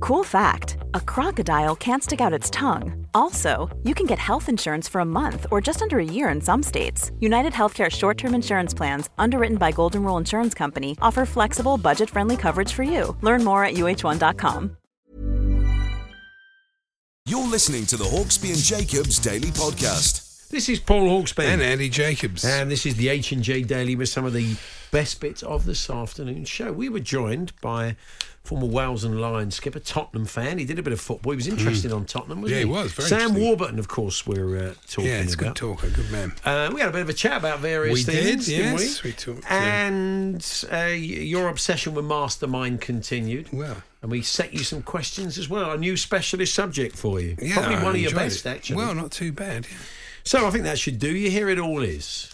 Cool fact a crocodile can't stick out its tongue. Also, you can get health insurance for a month or just under a year in some states. United Healthcare short term insurance plans, underwritten by Golden Rule Insurance Company, offer flexible, budget friendly coverage for you. Learn more at uh1.com. You're listening to the Hawksbee and Jacobs Daily Podcast. This is Paul Hawksbee. And Andy Jacobs. And this is the H and J Daily with some of the best bits of this afternoon show. We were joined by former Wales and Lions skipper, Tottenham fan. He did a bit of football. He was interested on Tottenham, wasn't Hmm. Yeah, he? he was, very Sam. Warburton, of course, we're uh, talking yeah, it's a good talker, good man. Uh, we had a bit of a chat about various We did, things, didn't yes, we? we talked, and uh, your obsession with Mastermind continued. Well. and we set you some questions as well. A new specialist subject for you. Yeah, Probably I one of your best, it. actually. Well, not too bad. Yeah. So I think that should do you. Here it all is.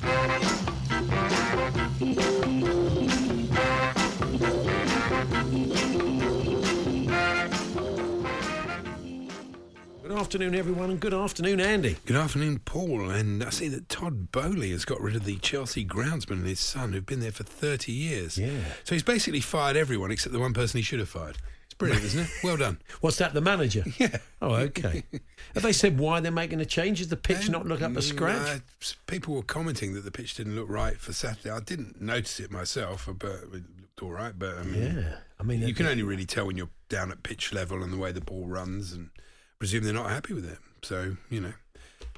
Afternoon, everyone, and good afternoon, Andy. Good afternoon, Paul. And I see that Todd Boehly has got rid of the Chelsea groundsman and his son, who've been there for 30 years. Yeah. So he's basically fired everyone except the one person he should have fired. It's brilliant, isn't it? Well done. What's that, the manager? Yeah. Oh, okay. Have they said why they're making a change? The pitch not look up to scratch? uh, people were commenting that the pitch didn't look right for Saturday. I didn't notice it myself, but it looked all right. But I mean, yeah. I mean, you can only really tell when you're down at pitch level and the way the ball runs, and presume they're not happy with it. So you know,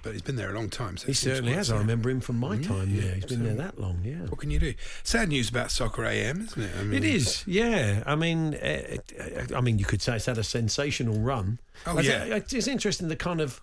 but he's been there a long time. So He certainly has. I remember him from my Yeah, time yeah, there. He's been there that long, yeah. What can you do? Sad news about Soccer AM, isn't it? I mean, It is, yeah. I mean, uh, I mean, you could say it's had a sensational run. Oh, I yeah. it's interesting the kind of.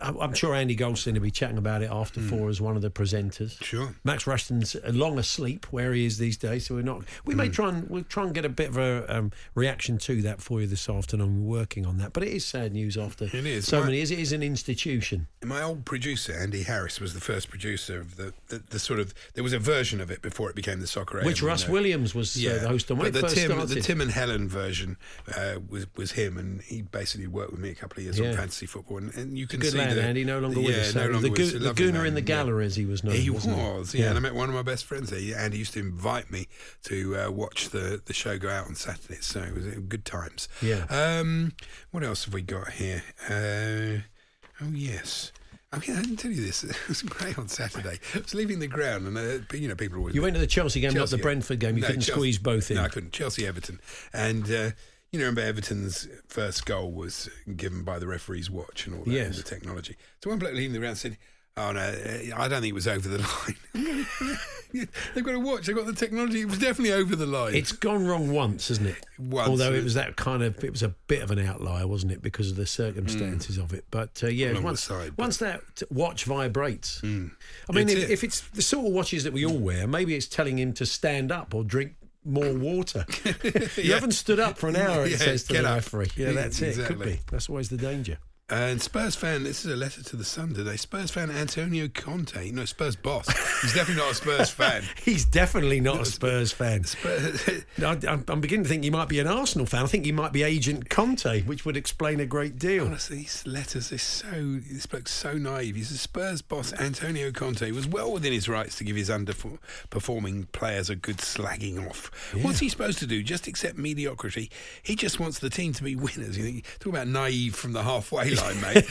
I'm I'm sure Andy Goldstein will be chatting about it after four as one of the presenters. Hmm. Sure. Max Rushton's long asleep where he is these days, so we're not. We Hmm. may try and we'll try and get a bit of a um, reaction to that for you this afternoon. We're working on that, but it is sad news after It is. so My- many. It is an institution. My old producer Andy Harris was the first producer of the, the, the sort of. There was a version of it before it became the Soccer AM. Which Russ you know. Williams was uh, the host on when but it the first Tim, started. the Tim and Helen version uh, was was him, and he basically worked with me a couple of years Yeah. on fantasy football, and, and you can see lad, the, Andy. No longer with us. no longer the. Go- the Gooner in the man, yeah. Gallery, as he was known. He was, yeah. And I met one of my best friends there. Yeah, Andy used to invite me to uh, watch the, the show go out on Saturdays, so it was good times. Yeah. Um, what else have we got here? Uh, oh yes. I mean, I didn't tell you this. It was great on Saturday. I was leaving the ground, and uh, you know, people were always You went to the Chelsea game, not the Brentford game. You No, couldn't Chelsea- squeeze both in. No, I couldn't. Chelsea Everton, and uh, you know, remember Everton's first goal was given by the referee's watch and all that, Yes. and the technology. So one bloke leading the ground said. Oh no! uh, I don't think it was over the line. They've got a watch. They've got the technology. It was definitely over the line. It's gone wrong once, hasn't it? Once, Although it was that kind of, it was a bit of an outlier, wasn't it, because of the circumstances of it. But uh, yeah, Along once side, once that watch vibrates, I mean, It's if, it. if it's the sort of watches that we all wear, maybe it's telling him to stand up or drink more water. you Yeah. haven't stood up for an hour, it Yeah, says to get the up. referee. Yeah, that's it. Could be. That's always the danger. And Spurs fan, this is a letter to the Sun today. Spurs fan Antonio Conte, no Spurs boss. He's definitely not a Spurs fan. He's definitely not a Spurs fan. Spurs, I, I'm I'm beginning to think he might be an Arsenal fan. I think he might be Agent Conte, which would explain a great deal. Honestly, these letters are so. This bloke's so naive. He's a Spurs boss. Antonio Conte was well within his rights to give his underperforming players a good slagging off. What's he supposed to do? Just accept mediocrity? He just wants the team to be winners. You think, talk about naive from the halfway line, mate.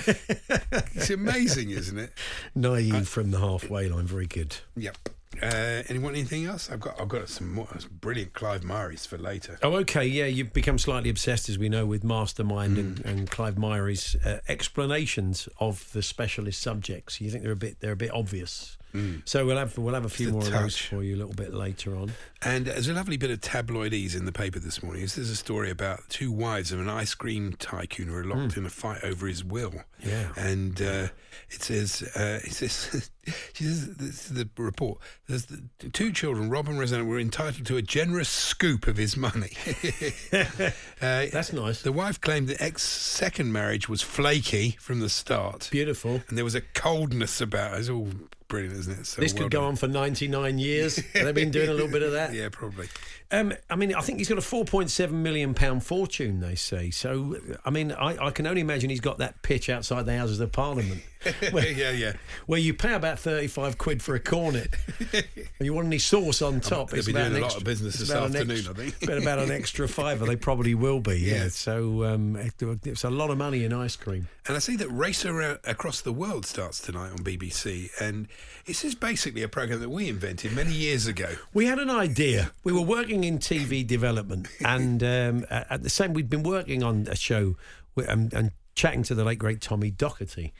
it's amazing, isn't it? Naive from the halfway line, very good. Yep. Uh, anyone anything else? I've got I've got some more brilliant Clive Myrie's for later. Oh, okay, yeah, you've become slightly obsessed, as we know, with Mastermind and, Mm. and Clive Myrie's uh, explanations of the specialist subjects. You think they're a bit they're a bit obvious. So we'll have we'll have a few more of those for you a little bit later on. And there's a lovely bit of tabloidese in the paper this morning. There's a story about two wives of an ice cream tycoon who are locked in a fight over his will. Yeah. And uh, it says, uh, it says, she says, this is the report. There's the two children, Rob and Rosanna, were entitled to a generous scoop of his money. uh, That's nice. The wife claimed the ex second marriage was flaky from the start. Beautiful. And there was a coldness about it. It's all brilliant, isn't it? So This well could go done. on for 99 years. They've been doing a little bit of that. Yeah, probably. Um, I mean, I think he's got a 4.7 million pound fortune. They say. So, I mean, I, I can only imagine he's got that pitch outside the Houses of Parliament, where, yeah, yeah. where you pay about 35 quid for a cornet, and you want any sauce on top. they'll be about doing a lot extra- of business this afternoon, extra- I think. but about an extra fiver, they probably will be. Yeah. Yeah. So um, it- it's a lot of money in ice cream. And I see that Race Around Across the World starts tonight on BBC, and this is basically a program that we invented many years ago. We had an idea. We were working in TV development, and um, at the same, we'd been working on a show wi- and, and chatting to the late great Tommy Docherty,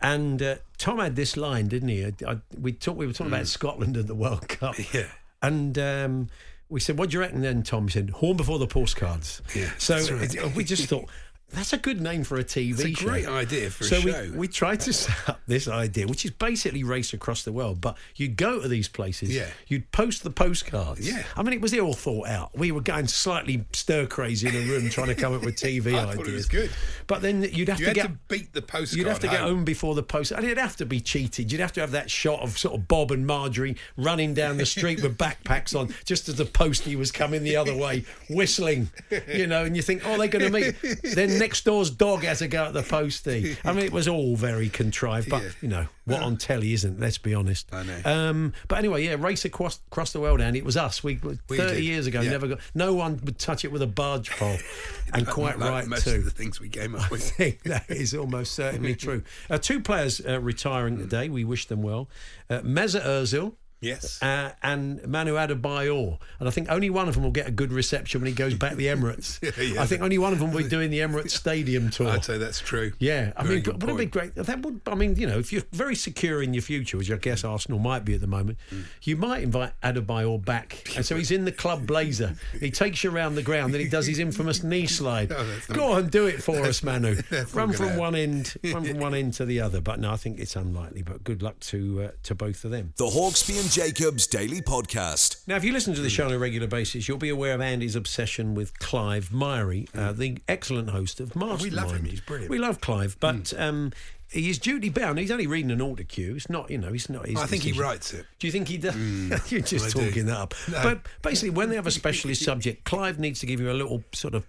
and uh, Tom had this line, didn't he? I, I, we talked. We were talking about Scotland and the World Cup, Yeah. and. Um, we said, "What do you reckon?" Then Tom said, "Horn before the postcards." Yeah, So right. it- we just thought that's a good name for a TV show. It's a show. great idea for a so show. we we tried to set up this idea, which is basically race across the world. But you'd go to these places, Yeah. You'd post the postcards. Yeah. I mean, it was all thought out. We were going slightly stir crazy in a room trying to come up with TV I ideas. thought it was good. But then you'd have You to had get. to beat the postcard. You'd have to get home. home before the post, and it'd have to be cheated. You'd have to have that shot of sort of Bob and Marjorie running down the street with backpacks on, just as the postie was coming the other way, whistling, you know. And you think, oh, they're going to meet. Then next door's dog has to go at the postie. I mean, it was all very contrived, but Yeah. you know what on telly isn't. Let's be honest. I know. Um, but anyway, yeah, race across across the world, and It was us. We We thirty did, years ago yeah. never got. No one would touch it with a barge pole, and Like- quite like right most too of the things we came up with. think that is almost certainly true. Uh, two players uh, retiring today. We wish them well. Uh, Mesut Ozil. Yes. Uh, and Manu Adebayor, and I think only one of them will get a good reception when he goes back to the Emirates. Yeah. I think only one of them will be doing the Emirates Stadium tour. I'd say that's true. Yeah, I Very mean, good wouldn't it be great? That would, I mean, you know, if you're very secure in your future, which I guess Arsenal might be at the moment, Mm. you might invite Adebayor back, and so he's in the club blazer. He takes you around the ground, then he does his infamous knee slide. Oh, that's Go on, do it for us, Manu. Run from gonna one end, run from one end to the other. But no, I think it's unlikely. But good luck to uh, to both of them. The Hawksbee and Jacobs Daily Podcast. Now, if you listen to the show on a regular basis, you'll be aware of Andy's obsession with Clive Myrie, uh, the excellent host of Mastermind. Mm. we love him. He's brilliant. Mm. We love Clive, but um, is duty bound. He's only reading an auto cue. It's not, you know, he's not. He's, I think he writes it. Do you think he does? You're just Mm. Do. talking that up. No. But basically, when they have a specialist subject, Clive needs to give you a little sort of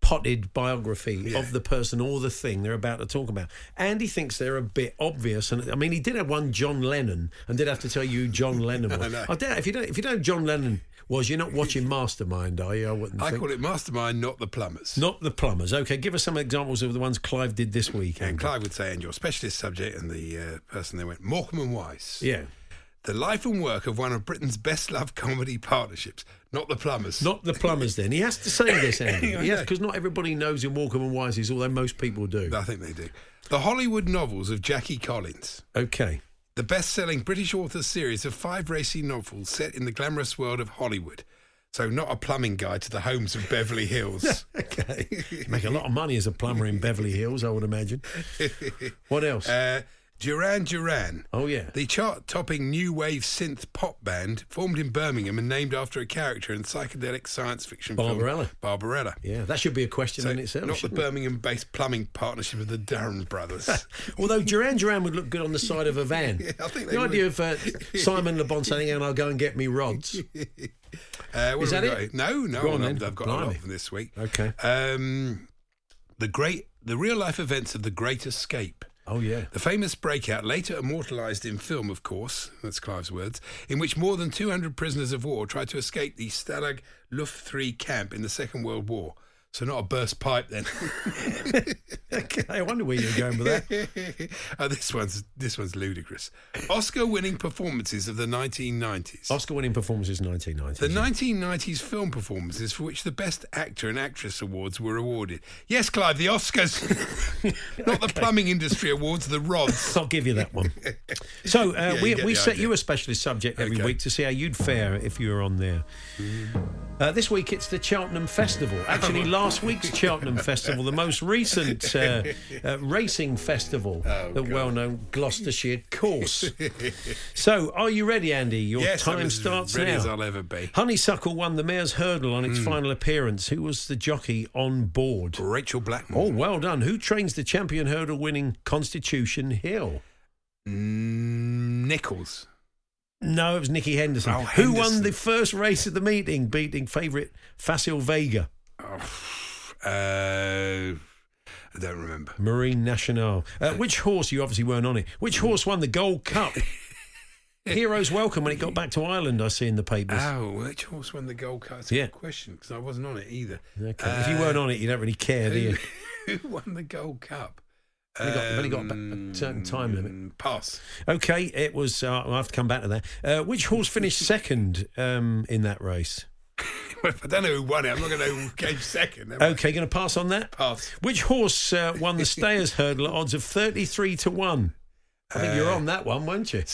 potted biography Yeah. of the person or the thing they're about to talk about. Andy thinks they're a bit obvious, and I mean, he did have one John Lennon, and did have to tell you John Lennon was. I know. I doubt if you don't if you don't know John Lennon was, you're not watching Mastermind, are you? I wouldn't I think. call it Mastermind, not the plumbers. Not the plumbers. Okay, give us some examples of the ones Clive did this week. And Clive would say, and your specialist subject, and the uh, person they went, Morecambe and Wise. Yeah. The life and work of one of Britain's best loved comedy partnerships, not the plumbers. Not the plumbers. Then he has to say this, Andy. Yes, because not everybody knows who Morecambe and Wise is, although most people do. I think they do. The Hollywood novels of Jackie Collins. Okay. The best selling British author series of five racy novels set in the glamorous world of Hollywood. So, not a plumbing guide to the homes of Beverly Hills. Okay. Make a lot of money as a plumber in Beverly Hills, I would imagine. What else? uh, Duran Duran. oh yeah. The chart topping new wave synth pop band formed in Birmingham and named after a character in psychedelic science fiction Barbarella. film Barbarella. yeah, that should be a question So in itself. not the? Birmingham based plumbing partnership of the Durham brothers. Although Duran Duran would look good on the side of a van. Yeah, I think the would. idea of uh, Simon Le Bon saying, and I'll go and get me rods. Uh, what Is have we that got it? here? No, no, Go on I've, then. I've got a lot Blimey. of them this week. Okay. Um, the great, the real life events of the Great Escape. Oh, yeah. The famous breakout, later immortalised in film, of course, that's Clive's words, in which more than 200 prisoners of war tried to escape the Stalag Luft 3 camp in the Second World War. So not a burst pipe then. Okay, I wonder where you're going with that. oh, this one's this one's ludicrous. Oscar-winning performances of the 1990s. Oscar-winning performances 1990. The 1990s film performances for which the Best Actor and Actress awards were awarded. Yes, Clive, the Oscars, not the plumbing industry awards, the rods. I'll give you that one. So uh, Yeah, we, get we set idea. you a specialist subject every Okay. week to see how you'd fare if you were on there. Uh, this week it's the Cheltenham Festival. Actually, last week's Cheltenham Festival, the most recent uh, uh, racing festival, Oh, the well-known Gloucestershire course. so, are you ready, Andy? Your yes, I'm time as starts ready now. as I'll ever be. Honeysuckle won the Mares' Hurdle on its final appearance. Who was the jockey on board? Rachael Blackmore. Oh, well done. Who trains the champion hurdle winning Constitution Hill? Mm, Nichols. No, it was Nicky Henderson. Oh, Who won the first race of the meeting, beating favourite Facile Vega? Uh, I don't remember. Marine Nationale. Uh, which horse, you obviously weren't on it, which horse won the Gold Cup? Heroes welcome when it got back to Ireland, I see in the papers. Oh, which horse won the gold cup? That's a Yeah. good question because I wasn't on it either. okay. if you weren't on it, you don't really care, do you? Who, won the gold cup? You've only got- only got a- certain time limit. Um, Pass. Okay, it was. Uh, I'll have to come back to that. Uh, which horse finished second um, in that race? If I don't know who won it, I'm not going to know who came second. Okay, going to pass on that. Pass. Which horse uh, won the Stayers Hurdle at odds of 33 to 1? I think Uh, on that one, weren't you?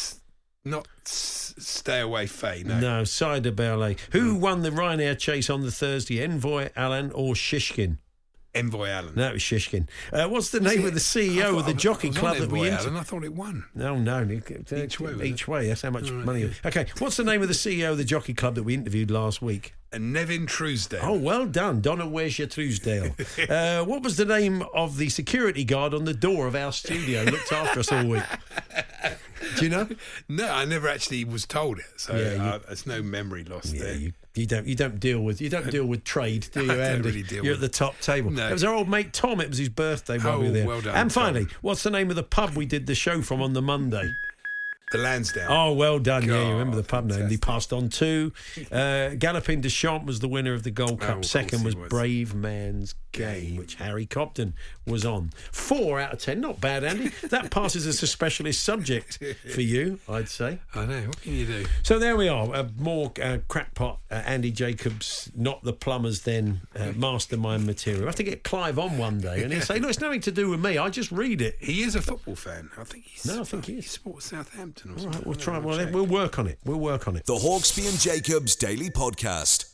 Not s- stay away, Faye. No. No, Sire Du Berlais. Who won the Ryanair chase on the Thursday? Envoi, Allen, or Shishkin? Envoi Allen. No, it was Shishkin. Uh, what's the name of the CEO of the jockey club that we inter- Allen. I thought it won. No, no, uh, Each way, Each way. That's how much Right, money. yeah. Okay, what's the name of the CEO of the jockey club that we interviewed last week? And Nevin Truesdale. Oh, well done, Donna. Where's your Truesdale? uh, what was the name of the security guard on the door of our studio? Looked after us all week. Do you know? No, I never actually was told it, so Yeah, you- uh, there's no memory loss Yeah, there. you, you don't you don't deal with you don't deal with trade, do you, Andy? really You're with at the top table. No. It was our old mate Tom. It was his birthday we Oh, were there. well done, and finally, Tom. what's the name of the pub we did the show from on the Monday? The Lansdowne. Oh, well done. yeah, you remember the God, pub name. He passed on two. Uh, Galopin Des Champs was the winner of the Gold Oh, Cup. course Second was, was. Brave Man's Game, which Harry Cobden was on. Four out of ten. Not bad, Andy. That passes as a specialist subject for you, I'd say. I know. What can you do? So there we are. Uh, more uh, crackpot uh, Andy Jacobs, not the plumbers, then uh, mastermind material. I have to get Clive on one day and he'll say, "Look, it's nothing to do with me. I just read it." He is a football fan. I think he's. No, I think he is. He supports Southampton or All right, we'll try. know, Well, check. we'll work on it. We'll work on it. The Hawksbee and Jacobs Daily Podcast.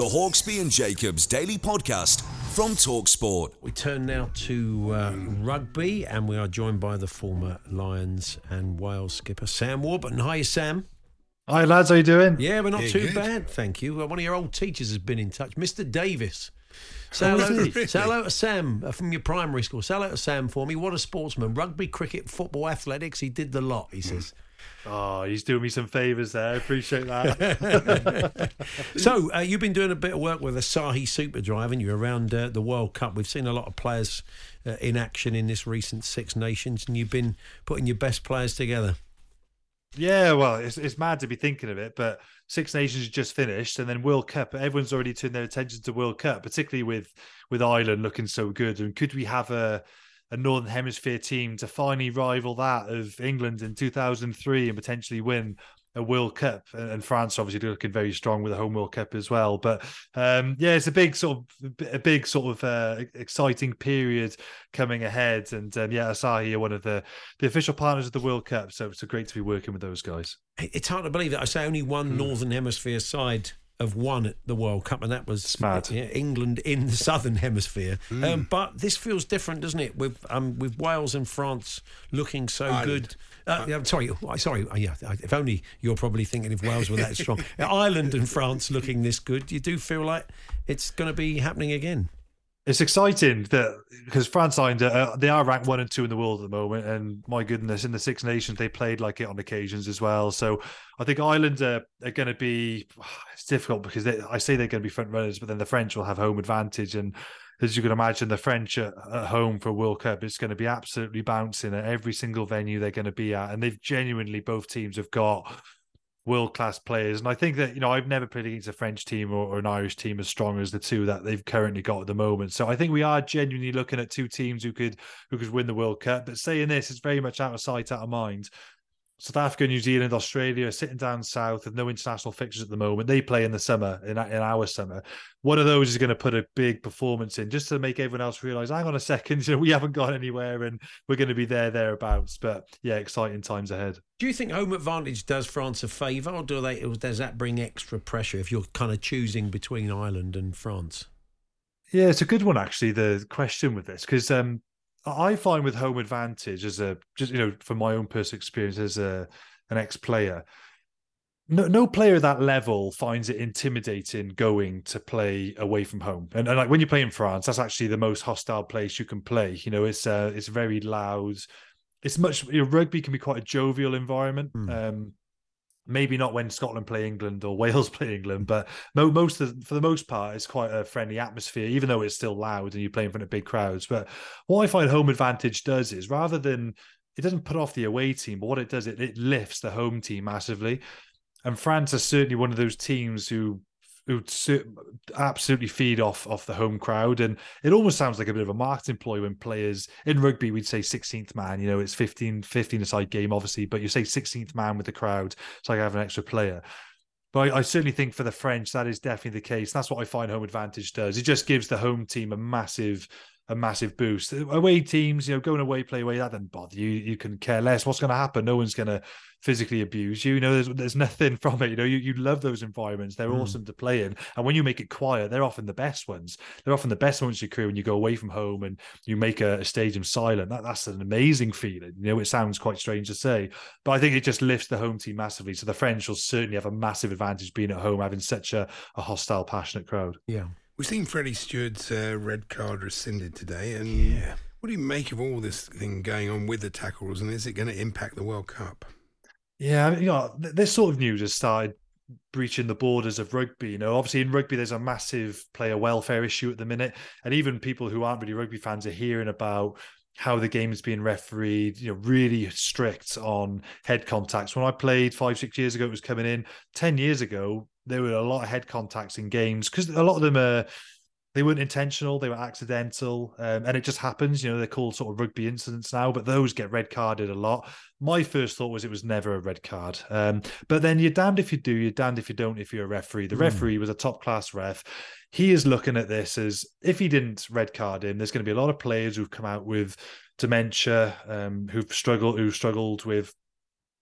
The Hawksbee and Jacobs Daily Podcast from Talksport. We turn now to uh, rugby, and we are joined by the former Lions and Wales skipper Sam Warburton. Hi, Sam. Hi lads, how you doing? Yeah, we're not Yeah, too good. bad, thank you. Uh, One of your old teachers has been in touch, Mr. Davis. Say Oh, hello, is he? say hello to Sam uh, from your primary school. Say hello to Sam for me. What a sportsman. Rugby, cricket, football, athletics. He did the lot, he says. Oh, he's doing me some favours there. I appreciate that. So, uh, you've been doing a bit of work with Asahi Super Dry, haven't you, around uh, the World Cup? We've seen a lot of players uh, in action in this recent Six Nations, and you've been putting your best players together. yeah, well, it's it's mad to be thinking of it, but Six Nations just finished, and then World Cup. Everyone's already turned their attention to World Cup, particularly with with Ireland looking so good. And could we have a a Northern Hemisphere team to finally rival that of England in 2003 and potentially win a World Cup? And, France obviously looking very strong with a home World Cup as well. But um, yeah, it's a big sort of a big sort of uh, exciting period coming ahead. And um, yeah, Asahi are one of the the official partners of the World Cup, so it's great to be working with those guys. It's hard to believe that I say only one Northern Hemisphere side have won at the World Cup, and that was yeah, England in the Southern Hemisphere. Um, but this feels different, doesn't it? With um, with Wales and France looking so Ireland. good. Uh, yeah, I'm sorry, sorry. uh, Yeah, if only you're probably thinking if Wales were that strong. Ireland and France looking this good, you do feel like it's going to be happening again. It's exciting that because France signed, uh, they are ranked one and two in the world at the moment, and my goodness, in the Six Nations they played like it on occasions as well. So I think Ireland are, are going to be. It's difficult because they, I say they're going to be front runners, but then the French will have home advantage, and as you can imagine, the French at, at home for a World Cup, it's going to be absolutely bouncing at every single venue they're going to be at, and they've genuinely both teams have got world class players. And I think that, you know, I've never played against a French team or, or an Irish team as strong as the two that they've currently got at the moment. So I think we are genuinely looking at two teams who could who could win the World Cup. But saying this, it's very much out of sight, out of mind. South Africa, New Zealand, Australia are sitting down south with no international fixtures at the moment. They play in the summer, in, in our summer. One of those is going to put a big performance in just to make everyone else realize, hang on a second, you know, we haven't gone anywhere and we're going to be there, thereabouts. But yeah, exciting times ahead. Do you think home advantage does France a favour, or do they? Or does that bring extra pressure if you're kind of choosing between Ireland and France? Yeah, it's a good one actually. The question with this because um, I find with home advantage as a just you know from my own personal experience as a an ex player, no no player at that level finds it intimidating going to play away from home. And, and like when you play in France, that's actually the most hostile place you can play. You know, it's uh, it's very loud. It's much you know, rugby can be quite a jovial environment. Um, maybe not when Scotland play England or Wales play England, but most of, for the most part, it's quite a friendly atmosphere, even though it's still loud and you play in front of big crowds. But what I find home advantage does is rather than it doesn't put off the away team, but what it does, it, it lifts the home team massively. And France are certainly one of those teams who who would absolutely feed off off the home crowd, and it almost sounds like a bit of a marketing ploy when players in rugby we'd say 16th man. You know, it's 15 15 a side game, obviously, but you say 16th man with the crowd. so I have an extra player. But I, I certainly think for the French that is definitely the case. That's what I find home advantage does. It just gives the home team a massive a massive boost. Away teams, you know, going away, play away, that doesn't bother you. You can care less. What's going to happen? No one's going to physically abuse you. You know, there's, there's nothing from it. You know, you, you love those environments. They're Mm. awesome to play in. And when you make it quiet, they're often the best ones. They're often the best ones in your career when you go away from home and you make a, a stadium silent. That, that's an amazing feeling. You know, it sounds quite strange to say, but I think it just lifts the home team massively. So the French will certainly have a massive advantage being at home, having such a, a hostile, passionate crowd. Yeah. We've seen Freddie Steward's uh, red card rescinded today, and yeah. what do you make of all this thing going on with the tackles, and is it going to impact the World Cup? Yeah, I mean, you know, th- this sort of news has started breaching the borders of rugby. You know, obviously in rugby, there's a massive player welfare issue at the minute, and even people who aren't really rugby fans are hearing about how the game is being refereed. You know, really strict on head contacts. When I played five, six years ago, it was coming in. Ten years ago, there were a lot of head contacts in games because a lot of them are they weren't intentional they were accidental um, and it just happens you know they're called sort of rugby incidents now but those get red carded a lot. My first thought was it was never a red card um, but then you're damned if you do you're damned if you don't if you're a referee. The referee was a top class ref. He is looking at this as if he didn't red card him there's going to be a lot of players who've come out with dementia um, who've struggled who struggled with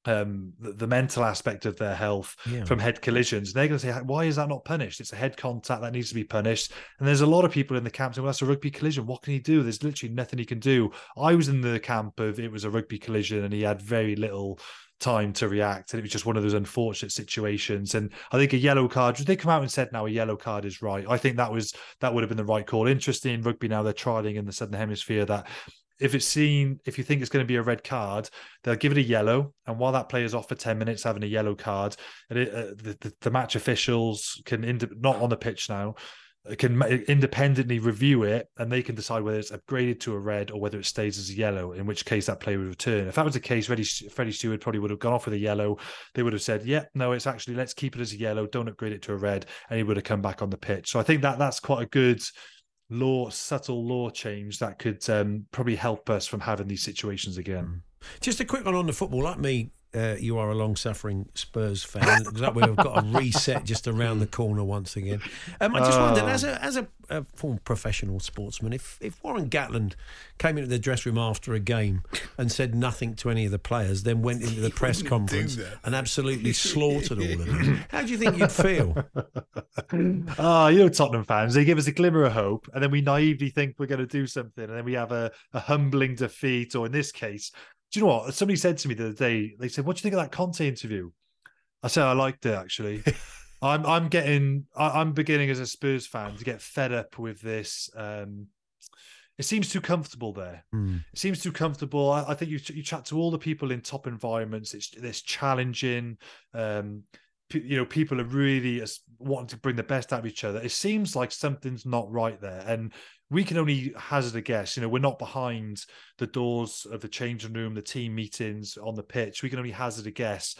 um, the, the mental aspect of their health Yeah. from head collisions. And They're going to say, why is that not punished? It's a head contact that needs to be punished. And there's a lot of people in the camp saying, well, that's a rugby collision. What can he do? There's literally nothing he can do. I was in the camp of it was a rugby collision and he had very little time to react, and it was just one of those unfortunate situations. And I think a yellow card. They come out and said now a yellow card is right. I think that was that would have been the right call. Interesting rugby now they're trialing in the southern hemisphere that if it's seen, if you think it's going to be a red card, they'll give it a yellow. And while that player's off for 10 minutes having a yellow card, it, uh, the, the, the, match officials can, ind- not on the pitch now, can independently review it and they can decide whether it's upgraded to a red or whether it stays as a yellow, in which case that player would return. If that was the case, Freddie, Freddie Steward probably would have gone off with a yellow. They would have said, yeah, no, it's actually, let's keep it as a yellow, don't upgrade it to a red. And he would have come back on the pitch. So I think that that's quite a good law, subtle law change that could um, probably help us from having these situations again. Hmm. Just a quick one on the football. Like me, uh, you are a long-suffering Spurs fan. we've got a reset just around the corner once again. Um, I just wondered, as a as a, a former professional sportsman, if if Warren Gatland came into the dressing room after a game and said nothing to any of the players, then went into the press conference and absolutely slaughtered all of them, how do you think you'd feel? Ah, oh, you know, Tottenham fans, they give us a glimmer of hope, and then we naively think we're going to do something, and then we have a, a humbling defeat, or in this case, do you know what? Somebody said to me the other day, they said, What do you think of that Conte interview? I said, I liked it actually. I'm I'm getting I, am beginning as a Spurs fan to get fed up with this. Um, it seems too comfortable there. Mm. It seems too comfortable. I, I, think you you chat to all the people in top environments. It's this challenging. Um, you know, people are really wanting to bring the best out of each other. It seems like something's not right there, and we can only hazard a guess. You know, we're not behind the doors of the changing room, the team meetings on the pitch. We can only hazard a guess.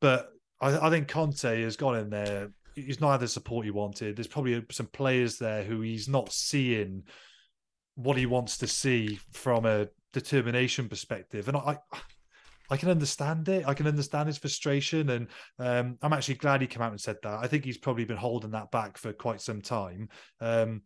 But I, I think Conte has gone in there. He's not had the support he wanted. There's probably some players there who he's not seeing what he wants to see from a determination perspective. And I, I can understand it. I can understand his frustration, and um, I'm actually glad he came out and said that. I think he's probably been holding that back for quite some time. Um,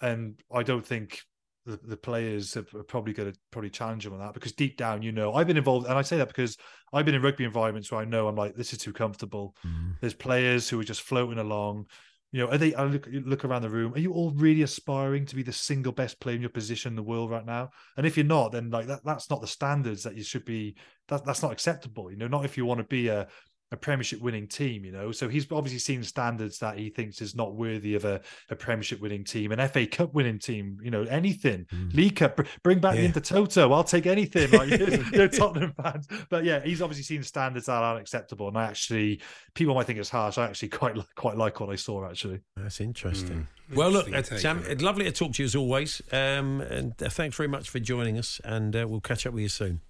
and I don't think the, the players are probably going to probably challenge him on that because deep down, you know, I've been involved, and I say that because I've been in rugby environments where I know I'm like, this is too comfortable. Mm-hmm. There's players who are just floating along. You know, are they? I look, look around the room. Are you all really aspiring to be the single best player in your position in the world right now? And if you're not, then like that, that's not the standards that you should be. That, that's not acceptable. You know, not if you want to be a a premiership winning team, you know. So he's obviously seen standards that he thinks is not worthy of a, a premiership winning team, an FA Cup winning team, you know, anything. Mm. League Cup, bring back yeah. the Toto. I'll take anything. Like you know, Tottenham fans. But yeah, he's obviously seen standards that are unacceptable. And I actually people might think it's harsh. I actually quite quite like what I saw actually. That's interesting. Mm. Well, look, uh, Sam, lovely to talk to you as always. Um, and uh, thanks very much for joining us. And uh, we'll catch up with you soon.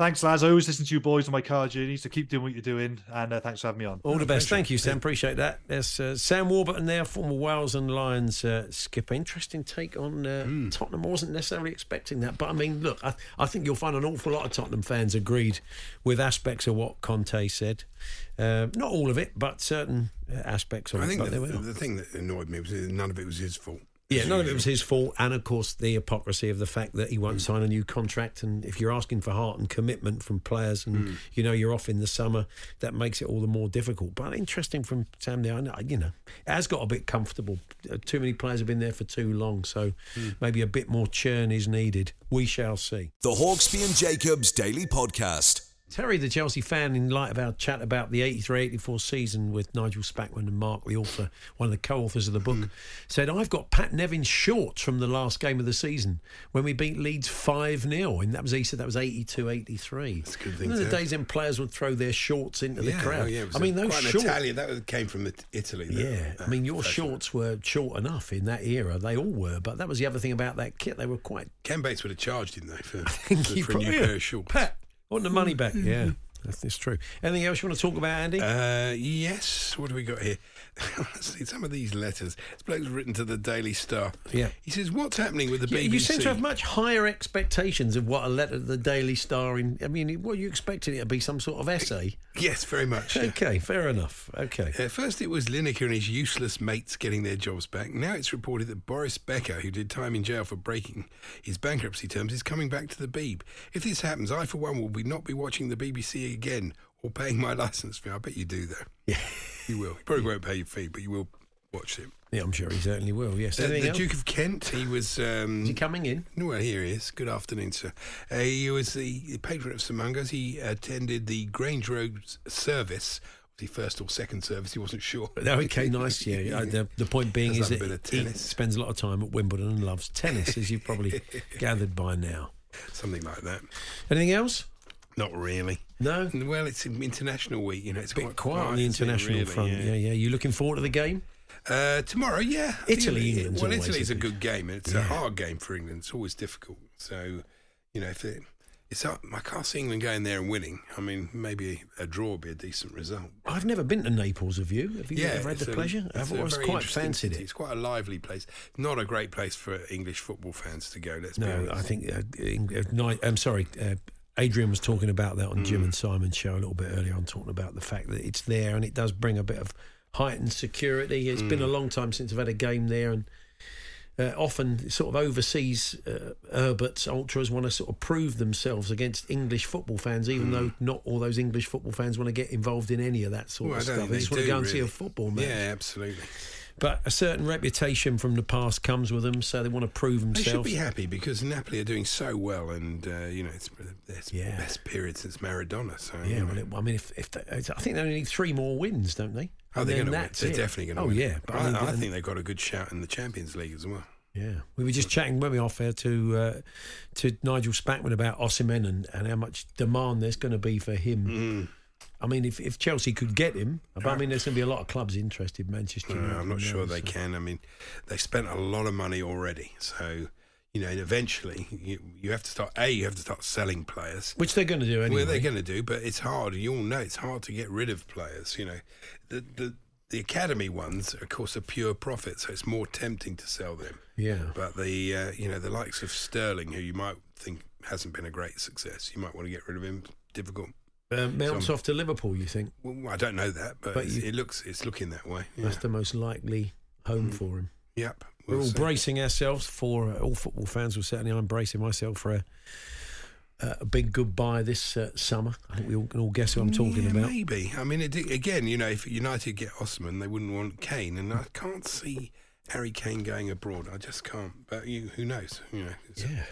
Thanks, lads. I always listen to you boys on my car journey, so keep doing what you're doing. And uh, thanks for having me on. All the best. Thank you, Sam. Appreciate that. There's uh, Sam Warburton there, former Wales and Lions uh, skipper. Interesting take on mm. Tottenham. I wasn't necessarily expecting that. But I mean, look, I, I, think you'll find an awful lot of Tottenham fans agreed with aspects of what Conte said. Uh, not all of it, but certain aspects of I it. I think the, the thing that annoyed me was none of it was his fault. Yeah, none of it was his fault, and of course the hypocrisy of the fact that he won't mm. sign a new contract. And if you're asking for heart and commitment from players, and mm. you know you're off in the summer, that makes it all the more difficult. But interesting from Sam there, I know you know it has got a bit comfortable. Uh, too many players have been there for too long, so mm. maybe a bit more churn is needed. We shall see. The Hawksbee and Jacobs Daily Podcast. Terry, the Chelsea fan, in light of our chat about the 83 84 season with Nigel Spackman and Mark, the author, one of the co authors of the book, mm. said, I've got Pat Nevin's shorts from the last game of the season when we beat Leeds 5 0. And that was, he said, that was 82 83. That's a good thing. the days when players would throw their shorts into yeah, the crowd. Oh, yeah, I mean, those shorts. Italian, that came from Italy. Yeah. I mean, your shorts were short enough in that era. They all were. But that was the other thing about that kit. They were quite. Ken Bates would have charged, didn't they, for, for, for a new pair of shorts? Pat, want the money back. Yeah. That's true. Anything else you want to talk about, Andy? Uh, yes. What do we got here? Let's see some of these letters. This bloke's written to the Daily Star. Yeah. He says, "What's happening with the yeah, BBC?" You seem to have much higher expectations of what a letter to the Daily Star. In, I mean, what you expecting it to be? Some sort of essay? Yes, very much. okay, fair enough. Okay. Uh, first, it was Lineker and his useless mates getting their jobs back. Now it's reported that Boris Becker, who did time in jail for breaking his bankruptcy terms, is coming back to the Beeb. If this happens, I for one will be not be watching the BBC again or paying my license fee. I bet you do, though. Yeah. You will. You probably won't pay your fee, but you will watch it. Yeah, I'm sure he certainly will. Yes. The, the else? Duke of Kent, he was. Um, Is he coming in? Well, here he is. Good afternoon, sir. Uh, he was the patron of St Mungo's. He attended the Grange Road service. Was he first or second service? He wasn't sure. No, okay, nice. Yeah. Uh, the, the point being is that a bit of he spends a lot of time at Wimbledon and loves tennis, as you've probably gathered by now. Something like that. Anything else? Not really. No. Well, it's international week. You know, it's A bit quiet on the international really? front. Yeah. yeah, You looking forward to the game? Uh, tomorrow, yeah. I Italy, it- England's Well, Italy's a good- good game. It's Yeah. a hard game for England. It's always difficult. So, you know, if it, it's up, I can't see England going there and winning. I mean, maybe a draw would be a decent result. I've never been to Naples. Have you? Have you ever had the a- pleasure? I've always quite fancied city. it. It's quite a lively place. Not a great place for English football fans to go. Let's be No, honest. I think. Uh, Eng- uh, Ni- I'm sorry. Uh, Adrian was talking about that on Mm. Jim and Simon's show a little bit earlier on, talking about the fact that it's there and it does bring a bit of heightened security. It's been a Mm. long time since I've had a game there, and uh, often sort of overseas uh, Herbert's ultras want to sort of prove themselves against English football fans, even though not all those English football fans want to get involved in any of that sort Mm. Well, of stuff. think They just want to go and see a football match. Yeah, absolutely. But a certain reputation from the past comes with them, so they want to prove themselves. They should be happy because Napoli are doing so well, and uh, you know it's their Yeah. best period since Maradona. So Yeah, you well, it, I mean, if, if they, I think they only need three more wins, don't they? Oh, And they're going to win. They're it. definitely going to oh, win. yeah, but I, I, mean, I think they've got a good shout in the Champions League as well. yeah, we were just chatting when we off air to uh, to Nigel Spackman about Osimhen and, and how much demand there's going to be for him. Mm. I mean, if, if Chelsea could get him, but I mean, there's going to be a lot of clubs interested. Manchester I'm not sure they so- can. I mean, they spent a lot of money already, so you know, and eventually you, you have to start. A, you have to start selling players. Which they're going to do anyway. Well, they're going to do, but it's hard. You all know it's hard to get rid of players. You know, the the the academy ones, of course, are pure profit, so it's more tempting to sell them. Yeah. But the uh, you know the likes of Sterling, who you might think hasn't been a great success, you might want to get rid of him. Difficult. Uh, Mounts Some- off to Liverpool, you think? Well, I don't know that, but, But you- it looks it's looking that way. Yeah. That's the most likely home Mm. for him. Yep. We're we'll all see. bracing ourselves for uh, all football fans. Will certainly I'm bracing myself for a, a big goodbye this uh, summer. I think we all can all guess who I'm talking Yeah, about. Maybe. I mean, it, again, you know, if United get Osimhen, they wouldn't want Kane, and I can't see Harry Kane going abroad. I just can't. But you, who knows? You know. Yeah.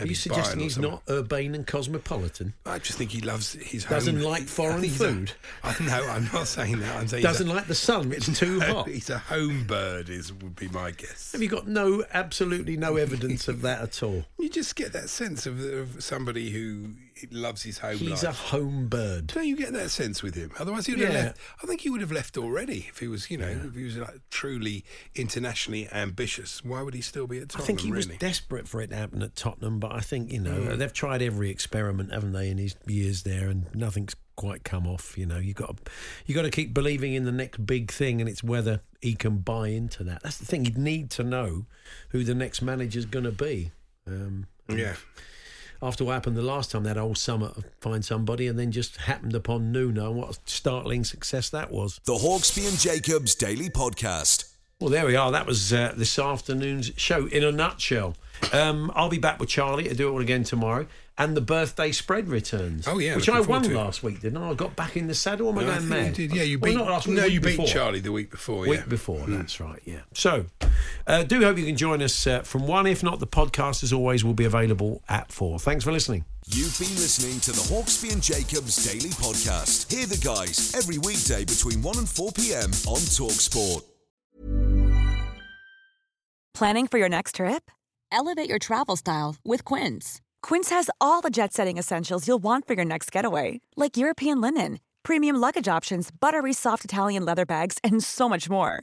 Are you suggesting he's something. not urbane and cosmopolitan? I just think he loves his home. Doesn't home. like foreign think he's a- food? I know. I'm not saying that. I'm saying Doesn't he's like the sun? It's too a, hot. He's a home bird. Is would be my guess. Have you got no, absolutely no evidence of that at all? You just get that sense of, of somebody who loves his home He's life. a home bird. Don't you get that sense with him? Otherwise, he would have left. I think he would have left already if he was, you know, if he was like truly internationally ambitious. Why would he still be at Tottenham? I think he was desperate for it to happen at Tottenham, but I think you know Mm. they've tried every experiment, haven't they, in his years there, and nothing's quite come off. You know, you got you got to keep believing in the next big thing, and it's whether he can buy into that. That's the thing. You'd need to know who the next manager's going to be. Um, and Yeah. After what happened the last time, that whole summer, find somebody, and then just happened upon Nuno. And what a startling success that was. The Hawksbee and Jacobs Daily Podcast. Well, there we are. That was uh, this afternoon's show in a nutshell. Um, I'll be back with Charlie to do it all again tomorrow. And the birthday spread returns. Oh, yeah, which I won to last week, didn't I? I got back in the saddle. Am I No, I going think mad? you did. Yeah, you Well, beat. not last week, no, week you beat before. Charlie the week before. Week yeah. Mm. before, that's right, yeah. So, uh, do hope you can join us uh, from one. If not, the podcast, as always, will be available at four. Thanks for listening. You've been listening to the Hawksbee and Jacobs Daily Podcast. Hear the guys every weekday between 1 and 4 p.m. on Talksport. Planning for your next trip? Elevate your travel style with Quince. Quince has all the jet setting essentials you'll want for your next getaway, like European linen, premium luggage options, buttery soft Italian leather bags, and so much more.